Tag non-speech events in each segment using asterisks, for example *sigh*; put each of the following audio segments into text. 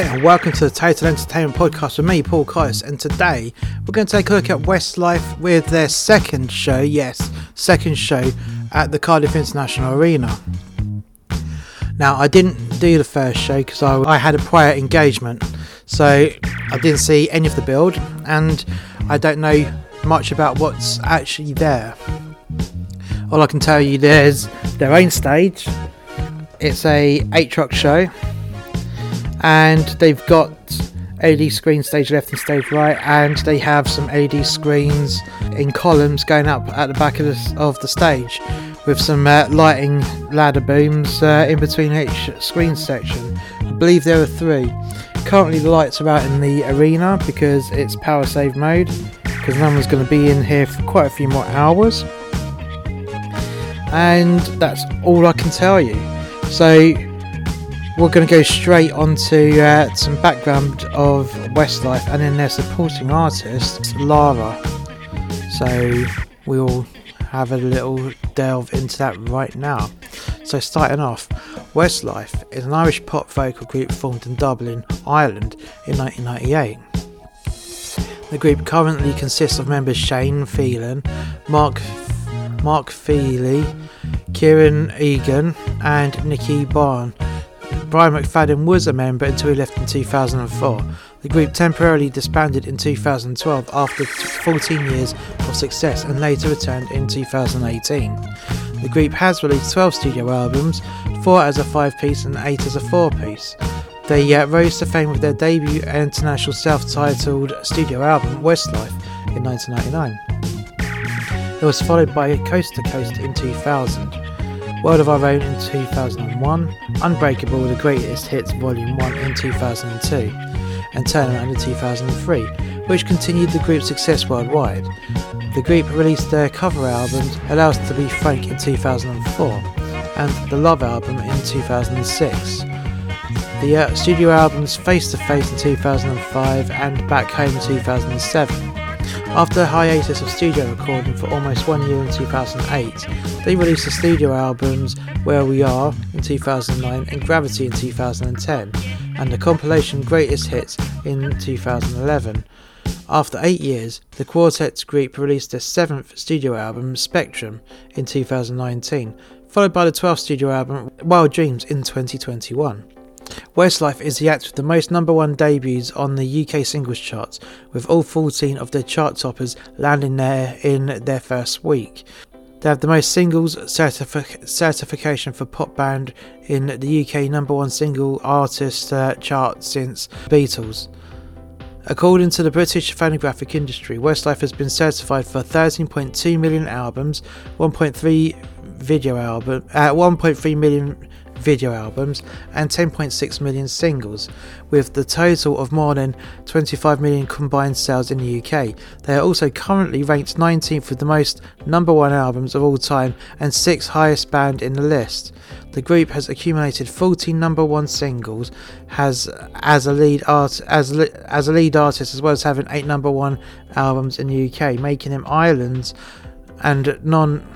Hello and welcome to the Total Entertainment Podcast with me, Paul Coyce. And today we're going to take a look at Westlife with their second show, yes, second show at the Cardiff International Arena. Now, I didn't do the first show because I, I had a prior engagement, so I didn't see any of the build and I don't know much about what's actually there. All I can tell you, is there's their own stage. It's a eight truck show and they've got LED screen stage left and stage right, and they have some LED screens in columns going up at the back of the, of the stage with some uh, lighting ladder booms uh, in between each screen section. I believe there are three. Currently, the lights are out in the arena because it's power save mode, because no one's going to be in here for quite a few more hours. And that's all I can tell you. So, we're going to go straight onto uh, some background of Westlife and then their supporting artist, Lara. So we'll have a little delve into that right now. So, starting off, Westlife is an Irish pop vocal group formed in Dublin, Ireland in 1998. The group currently consists of members Shane Filan, Mark Mark Feehily, Kieran Egan, and Nicky Byrne Brian McFadden was a member until he left in 2004. The group temporarily disbanded in 2012 after 14 years of success and later returned in 2018. The group has released 12 studio albums, 4 as a 5 piece and 8 as a 4 piece. They uh, rose to fame with their debut international self titled studio album, Westlife, in 1999. It was followed by Coast to Coast in 2000. World of Our Own in 2001, Unbreakable The Greatest Hits Volume 1 in 2002, and Turnaround in 2003, which continued the group's success worldwide. The group released their cover album Allow Us to Be Frank in 2004, and the Love album in 2006. The uh, studio albums Face to Face in 2005 and Back Home in 2007. After a hiatus of studio recording for almost one year in 2008, they released the studio albums Where We Are in 2009 and Gravity in 2010, and the compilation Greatest Hits in 2011. After eight years, the quartet group released their seventh studio album, Spectrum, in 2019, followed by the 12th studio album, Wild Dreams, in 2021. Westlife is the act with the most number one debuts on the UK singles charts, with all 14 of their chart toppers landing there in their first week. They have the most singles certific- certification for pop band in the UK number one single artist uh, chart since Beatles. According to the British phonographic industry, Westlife has been certified for 13.2 million albums, 1.3 video album, uh, 1.3 million video albums and 10.6 million singles, with the total of more than 25 million combined sales in the UK. They are also currently ranked 19th with the most number one albums of all time and 6th highest band in the list. The group has accumulated 14 number one singles, has as a lead art as as a lead artist as well as having eight number one albums in the UK, making him Ireland's and non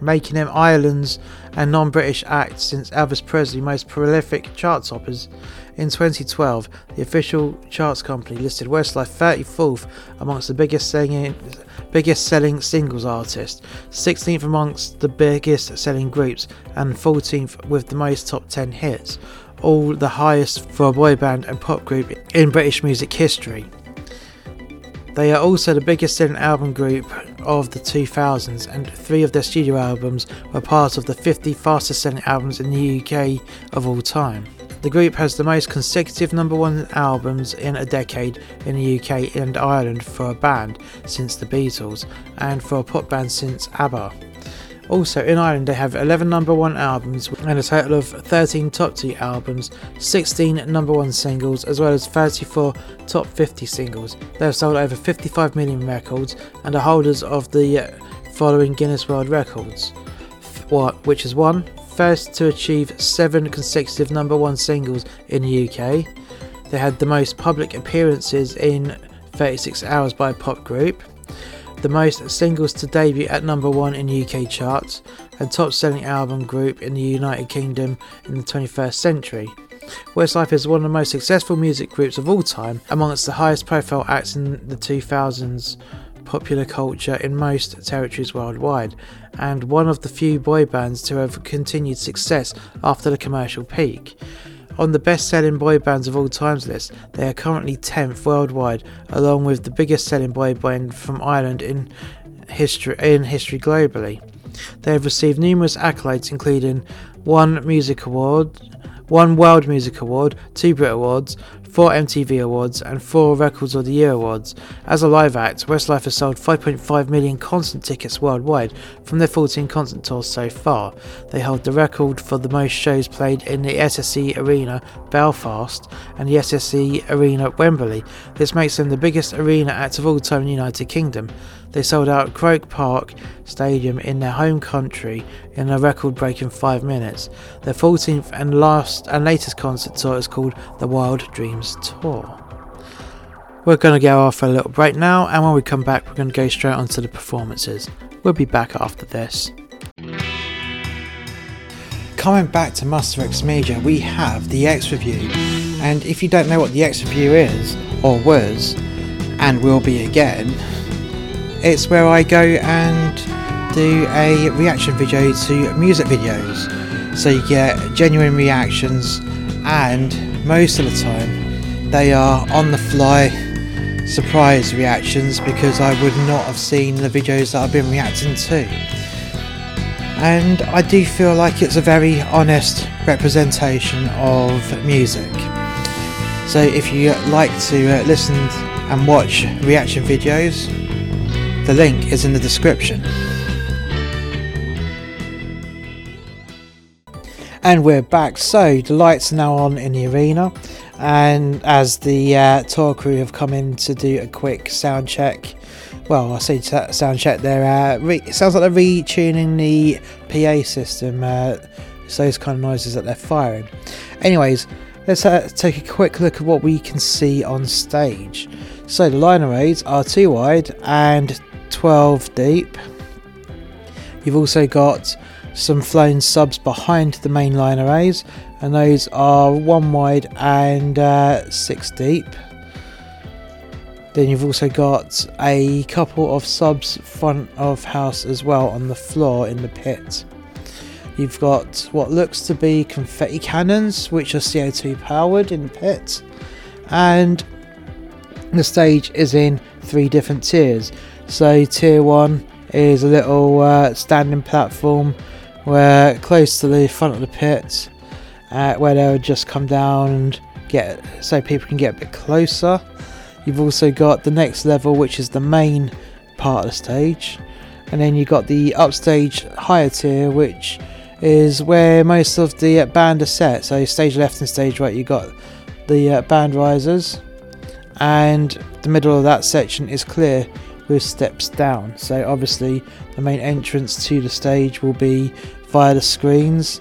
making him Ireland's and non British act since Elvis Presley most prolific chart toppers. In 2012, the official charts company listed Westlife 34th amongst the biggest selling, biggest selling singles artists, 16th amongst the biggest selling groups, and 14th with the most top 10 hits, all the highest for a boy band and pop group in British music history. They are also the biggest selling album group of the 2000s, and three of their studio albums were part of the 50 fastest selling albums in the UK of all time. The group has the most consecutive number one albums in a decade in the UK and Ireland for a band since the Beatles, and for a pop band since ABBA. Also, in Ireland, they have 11 number one albums and a total of 13 top 2 albums, 16 number one singles, as well as 34 top 50 singles. They have sold over 55 million records and are holders of the following Guinness World Records, What which is one, first to achieve seven consecutive number one singles in the UK. They had the most public appearances in 36 hours by a pop group the most singles to debut at number one in UK charts, and top selling album group in the United Kingdom in the 21st century. Westlife is one of the most successful music groups of all time, amongst the highest profile acts in the 2000s popular culture in most territories worldwide, and one of the few boy bands to have continued success after the commercial peak. On the best selling boy bands of all times list, they are currently 10th worldwide, along with the biggest selling boy band from Ireland in history, in history globally. They have received numerous accolades, including one Music Award, one World Music Award, two Brit Awards, four MTV Awards, and four Records of the Year Awards. As a live act, Westlife has sold 5.5 million concert tickets worldwide from their 14 concert tours so far. They hold the record for the most shows played in the SSE Arena, Belfast, and the SSE Arena, Wembley. This makes them the biggest arena act of all time in the United Kingdom. They sold out Croke Park Stadium in their home country in a record breaking 5 minutes. Their 14th and last and latest concert tour is called the Wild Dreams Tour. We're going to go off for a little break now, and when we come back, we're going to go straight onto the performances. We'll be back after this. Coming back to Muster X Media, we have the X Review. And if you don't know what the X Review is, or was, and will be again, it's where I go and do a reaction video to music videos. So you get genuine reactions, and most of the time, they are on the fly surprise reactions because I would not have seen the videos that I've been reacting to. And I do feel like it's a very honest representation of music. So if you like to uh, listen and watch reaction videos, the link is in the description. And we're back. So the lights are now on in the arena, and as the uh, tour crew have come in to do a quick sound check. Well, I say sound check. They're uh, re- it sounds like they're retuning the PA system. Uh, those kind of noises that they're firing. Anyways, let's uh, take a quick look at what we can see on stage. So the line arrays are too wide and 12 deep. You've also got some flown subs behind the main line arrays, and those are one wide and uh, six deep. Then you've also got a couple of subs front of house as well on the floor in the pit. You've got what looks to be confetti cannons, which are CO2 powered in the pit, and the stage is in three different tiers. So tier one is a little uh, standing platform where close to the front of the pit, uh, where they would just come down and get so people can get a bit closer. You've also got the next level, which is the main part of the stage, and then you've got the upstage higher tier, which is where most of the band are set. So stage left and stage right, you've got the uh, band risers, and the middle of that section is clear with steps down. So obviously the main entrance to the stage will be via the screens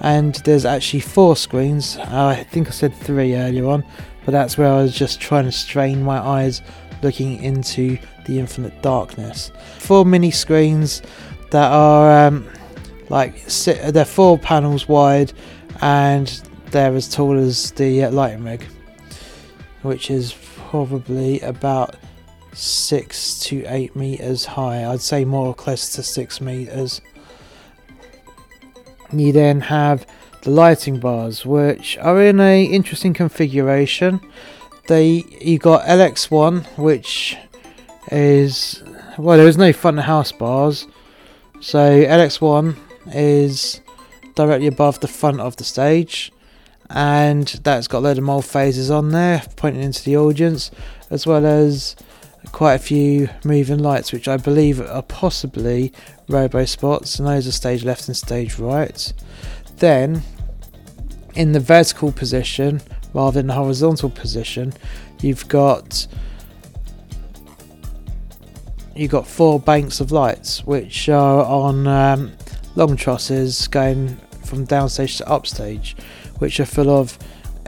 and there's actually four screens. I think I said three earlier on, but that's where I was just trying to strain my eyes looking into the infinite darkness. Four mini screens that are um, like they're four panels wide and they're as tall as the uh, lighting rig, which is probably about six to eight meters high. I'd say more close to six meters. You then have the lighting bars, which are in a interesting configuration. They you got LX1, which is well, there is no front house bars, so LX1 is directly above the front of the stage, and that's got a load of molefays on there pointing into the audience, as well as quite a few moving lights, which I believe are possibly RoboSpots, and those are stage left and stage right. Then, in the vertical position rather than the horizontal position, you've got you've got four banks of lights, which are on um, long trusses going from downstage to upstage, which are full of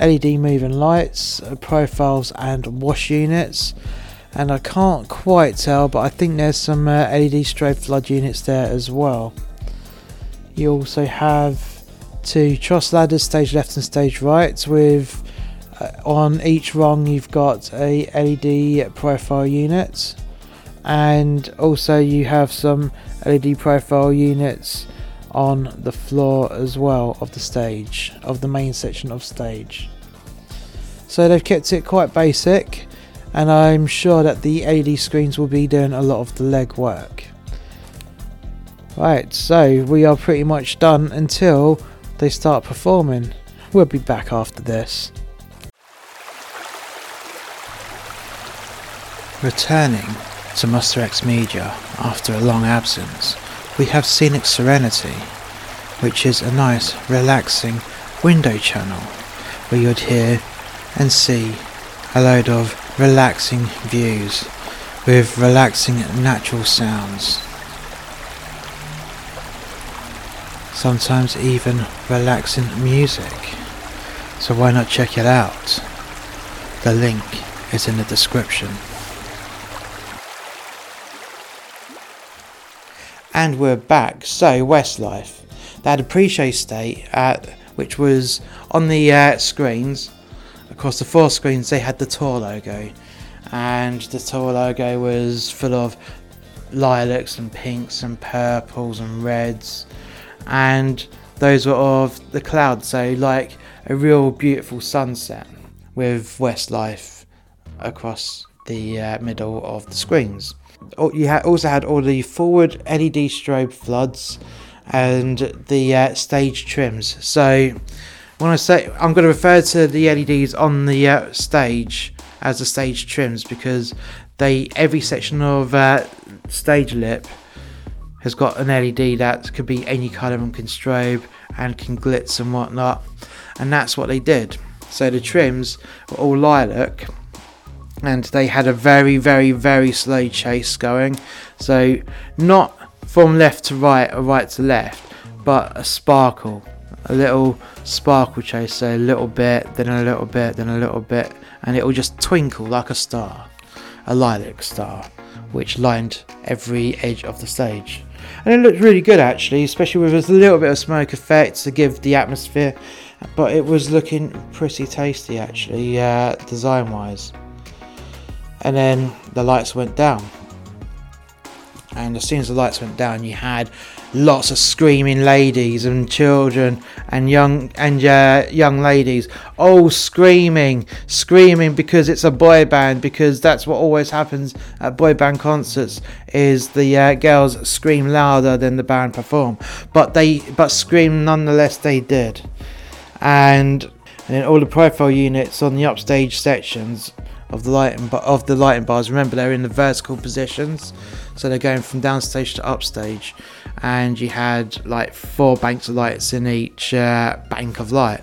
LED moving lights, profiles, and wash units and I can't quite tell but I think there's some uh, LED strobe flood units there as well. You also have two truss ladders stage left and stage right with uh, on each rung you've got a LED profile unit. And also you have some LED profile units on the floor as well of the stage of the main section of stage. So they've kept it quite basic and I'm sure that the LED screens will be doing a lot of the leg work right so we are pretty much done until they start performing. We'll be back after this. Returning to Muster X Media after a long absence, we have Scenic Serenity, which is a nice, relaxing window channel where you'd hear and see a load of relaxing views with relaxing natural sounds. Sometimes even relaxing music. So why not check it out? The link is in the description. And we're back. So, Westlife. They had a pre-show state, at, which was on the uh, screens. Across the four screens, they had the tour logo. And the tour logo was full of lilacs and pinks and purples and reds. And those were of the clouds, so like a real beautiful sunset with Westlife across the uh, middle of the screens. Oh, you also had all the forward LED strobe floods and the uh, stage trims. So when I say I'm going to refer to the LEDs on the uh, stage as the stage trims because they every section of uh, stage lip has got an LED that could be any colour and can strobe and can glitz and whatnot, and that's what they did. So the trims were all lilac and they had a very, very, very slow chase going. So, not from left to right or right to left, but a sparkle, a little sparkle chase. So, a little bit, then a little bit, then a little bit, and it will just twinkle like a star, a lilac star, which lined every edge of the stage. And it looked really good actually, especially with a little bit of smoke effect to give the atmosphere. But it was looking pretty tasty actually, uh, design wise and then the lights went down. And as soon as the lights went down, you had lots of screaming ladies and children and young and uh, young ladies all screaming, screaming because it's a boy band. Because that's what always happens at boy band concerts: is the uh, girls scream louder than the band perform, but they but scream nonetheless. They did, and and then all the profile units on the upstage sections of the lighting but of the lighting bars. Remember, they're in the vertical positions, so they're going from downstage to upstage, and you had like four banks of lights in each uh, bank of light,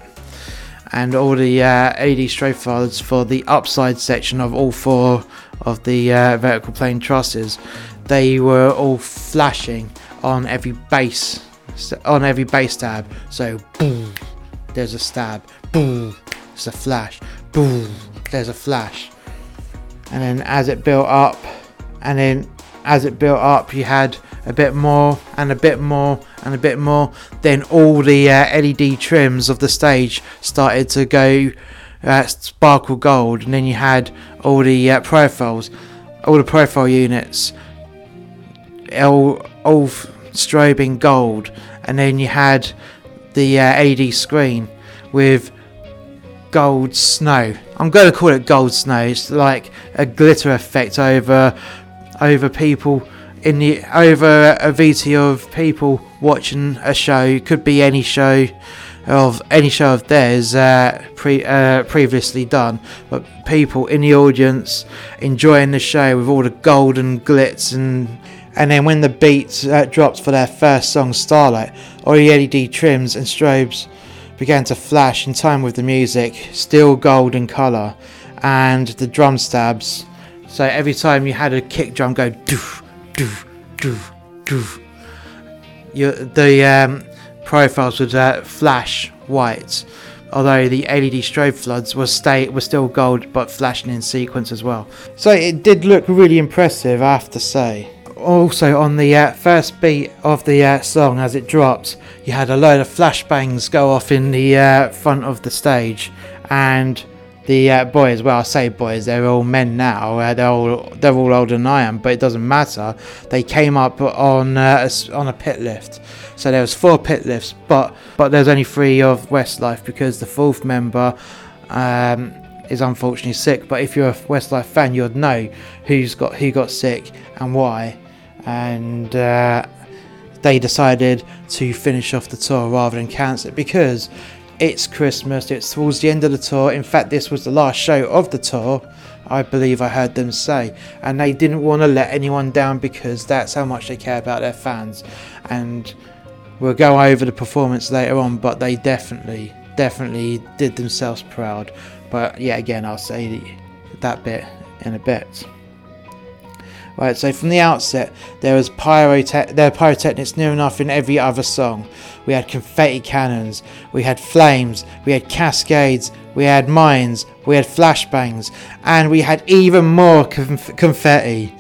and all the uh, LED strobe files for the upside section of all four of the uh, vertical plane trusses. They were all flashing on every base on every base stab. So boom, there's a stab. Boom, it's a flash. Boom, there's a flash and then as it built up and then as it built up you had a bit more and a bit more and a bit more then all the uh, led trims of the stage started to go uh, sparkle gold and then you had all the uh, profiles all the profile units all, all strobing gold and then you had the uh, led screen with gold snow. I'm going to call it gold snow. It's like a glitter effect over over people in the over a VT of people watching a show. Could be any show of any show of theirs uh, pre, uh, previously done, but people in the audience enjoying the show with all the golden glitz and and then when the beat uh, dropped for their first song, Starlight, all the LED trims and strobes began to flash in time with the music, still golden colour, and the drum stabs. So every time you had a kick drum go doof, doof, doof, doof, you, the um, profiles would uh, flash white. Although the LED strobe floods were stay were still gold but flashing in sequence as well. So it did look really impressive, I have to say. also on the uh, first beat of the uh, song as it drops, you had a load of flashbangs go off in the uh, front of the stage, and the uh, boys, well, I say boys, they're all men now. Uh, they're all they're all older than I am, but it doesn't matter. They came up on uh, a, on a pit lift, so there was four pit lifts, but but there's only three of Westlife because the fourth member. Um, is unfortunately sick, but if you're a Westlife fan, you'd know who's got who got sick and why. And uh, they decided to finish off the tour rather than cancel it because it's Christmas, it's towards the end of the tour. In fact, this was the last show of the tour, I believe I heard them say. And they didn't want to let anyone down because that's how much they care about their fans. And we'll go over the performance later on, but they definitely, definitely did themselves proud. But yeah, again, I'll say that bit in a bit. Right, so from the outset, there was pyrotech- there were pyrotechnics near enough in every other song. We had confetti cannons, we had flames, we had cascades, we had mines, we had flashbangs, and we had even more conf- confetti.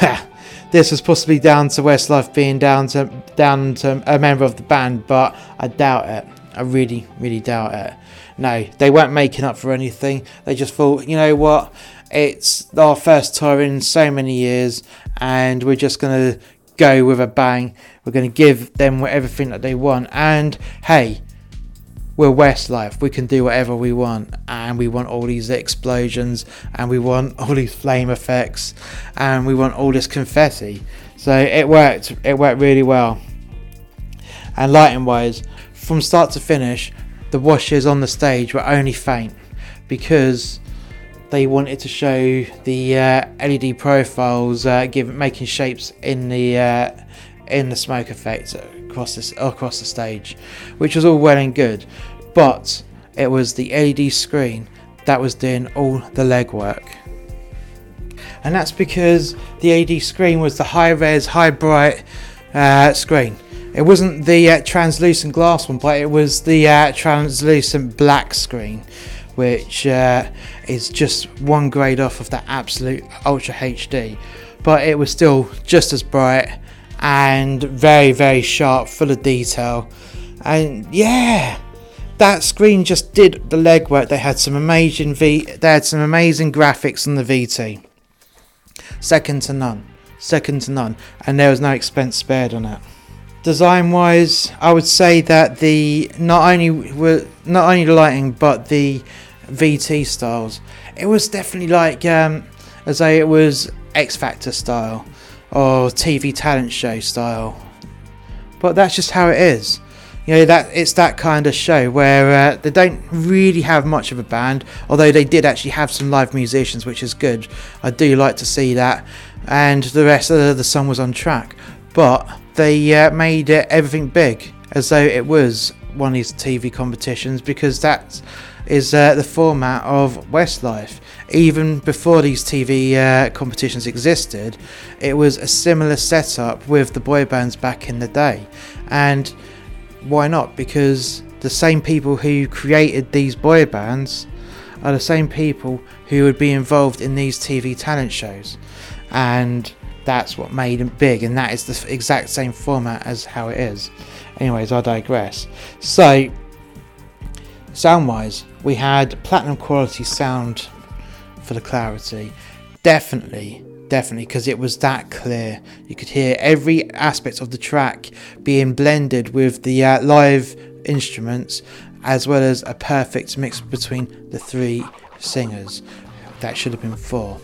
*laughs* this was possibly down to Westlife being down to down to a member of the band, but I doubt it. I really, really doubt it. No, they weren't making up for anything. They just thought, you know what? It's our first tour in so many years, and we're just going to go with a bang. We're going to give them everything that they want. And hey, we're Westlife. We can do whatever we want, and we want all these explosions, and we want *laughs* all these flame effects, and we want all this confetti. So it worked. It worked really well. And lighting wise, from start to finish, the washes on the stage were only faint because they wanted to show the uh, LED profiles, uh, give, making shapes in the uh, in the smoke effect across this across the stage, which was all well and good, but it was the LED screen that was doing all the legwork. And that's because the LED screen was the high res, high bright uh, screen. It wasn't the uh, translucent glass one, but it was the uh, translucent black screen which uh, is just one grade off of that absolute Ultra HD. But it was still just as bright and very, very sharp, full of detail. And yeah, that screen just did the legwork. They had some amazing V. They had some amazing graphics on the VT. Second to none. Second to none. And there was no expense spared on it design wise i would say that the not only were not only the lighting but the VT styles. It was definitely like, um, as though it was X Factor style or TV talent show style. But that's just how it is. You know that it's that kind of show where uh, they don't really have much of a band, although they did actually have some live musicians, which is good. I do like to see that, and the rest of the song was on track. But they uh, made everything big, as though it was one of these TV competitions, because that's is uh, the format of Westlife. Even before these TV uh, competitions existed, it was a similar setup with the boy bands back in the day. And why not? Because the same people who created these boy bands are the same people who would be involved in these TV talent shows. And that's what made them big, and that is the exact same format as how it is. Anyways, I digress. So, sound wise, we had platinum quality sound for the clarity. Definitely, definitely, because it was that clear. You could hear every aspect of the track being blended with the uh, live instruments, as well as a perfect mix between the three singers. That should have been four.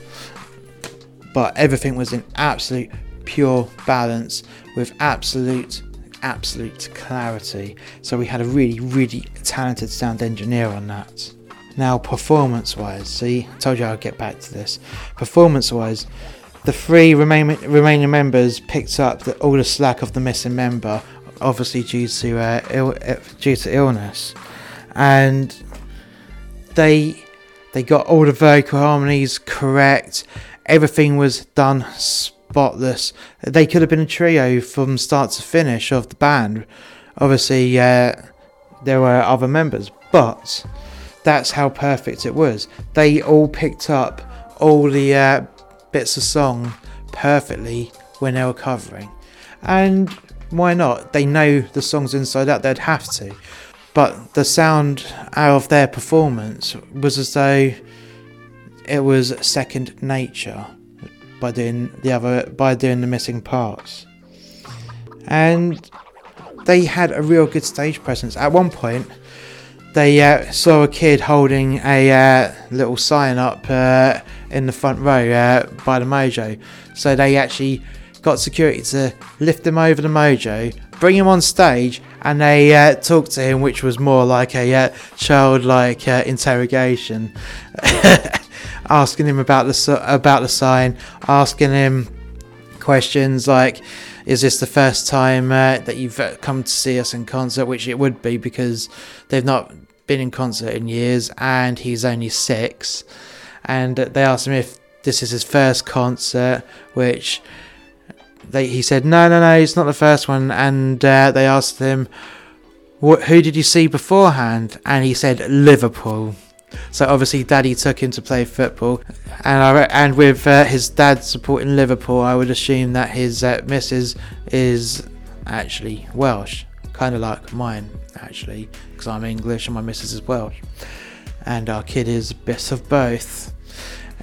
But everything was in absolute pure balance with absolute absolute clarity. So we had a really, really talented sound engineer on that. Now, performance wise, see, I told you I'd get back to this. Performance wise, the three remain, remaining members picked up the, all the slack of the missing member, obviously due to uh, Ill, uh, due to illness, and they they got all the vocal harmonies correct. Everything was done spotless. They could have been a trio from start to finish of the band. Obviously, uh, there were other members, but that's how perfect it was. They all picked up all the uh, bits of song perfectly when they were covering. And why not? They know the songs inside out, they'd have to. But the sound out of their performance was as though it was second nature by doing the other by doing the missing parts. And they had a real good stage presence. At one point, they uh, saw a kid holding a uh, little sign up uh, in the front row uh, by the mojo. So they actually got security to lift him over the mojo, bring him on stage, and they uh, talked to him, which was more like a uh, childlike interrogation, *laughs* asking him about the about the sign, asking him questions like is this the first time uh, that you've uh, come to see us in concert? Which it would be because they've not been in concert in years and he's only six. And they asked him if this is his first concert, which they, he said, no, no, no, it's not the first one. And uh, they asked him, who did you see beforehand? And he said, Liverpool. So obviously, Daddy took him to play football, and I, and with uh, his dad supporting Liverpool, I would assume that his uh, missus is actually Welsh, kind of like mine actually, because I'm English and my missus is Welsh, and our kid is best of both.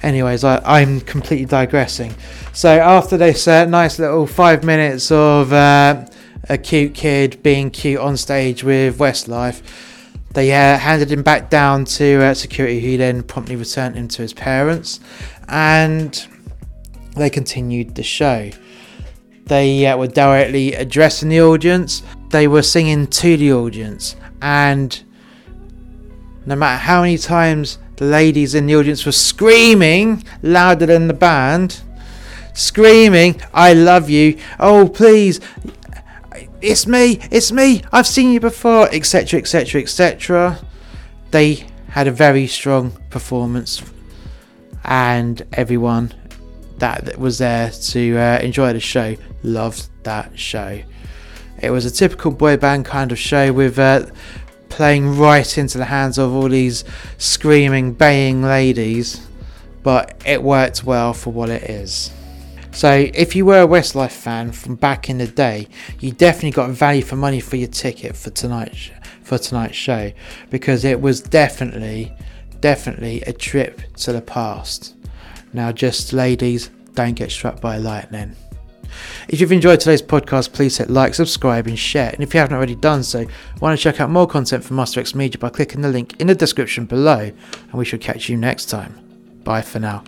Anyways, I, am completely digressing. So after this uh, nice little five minutes of uh, a cute kid being cute on stage with Westlife they uh, handed him back down to uh, security, who then promptly returned him to his parents, and they continued the show. They uh, were directly addressing the audience, they were singing to the audience, and no matter how many times the ladies in the audience were screaming louder than the band, screaming, I love you, oh please, it's me, it's me, I've seen you before, etc., etc., etc. They had a very strong performance, and everyone that was there to uh, enjoy the show loved that show. It was a typical boy band kind of show with uh, playing right into the hands of all these screaming, baying ladies, but it worked well for what it is. So if you were a Westlife fan from back in the day, you definitely got value for money for your ticket for tonight's for tonight's show because it was definitely definitely a trip to the past. Now just ladies, don't get struck by lightning. If you've enjoyed today's podcast, please hit like, subscribe, and share. And if you haven't already done so, why don't check out more content from Master X Media by clicking the link in the description below. And we shall catch you next time. Bye for now.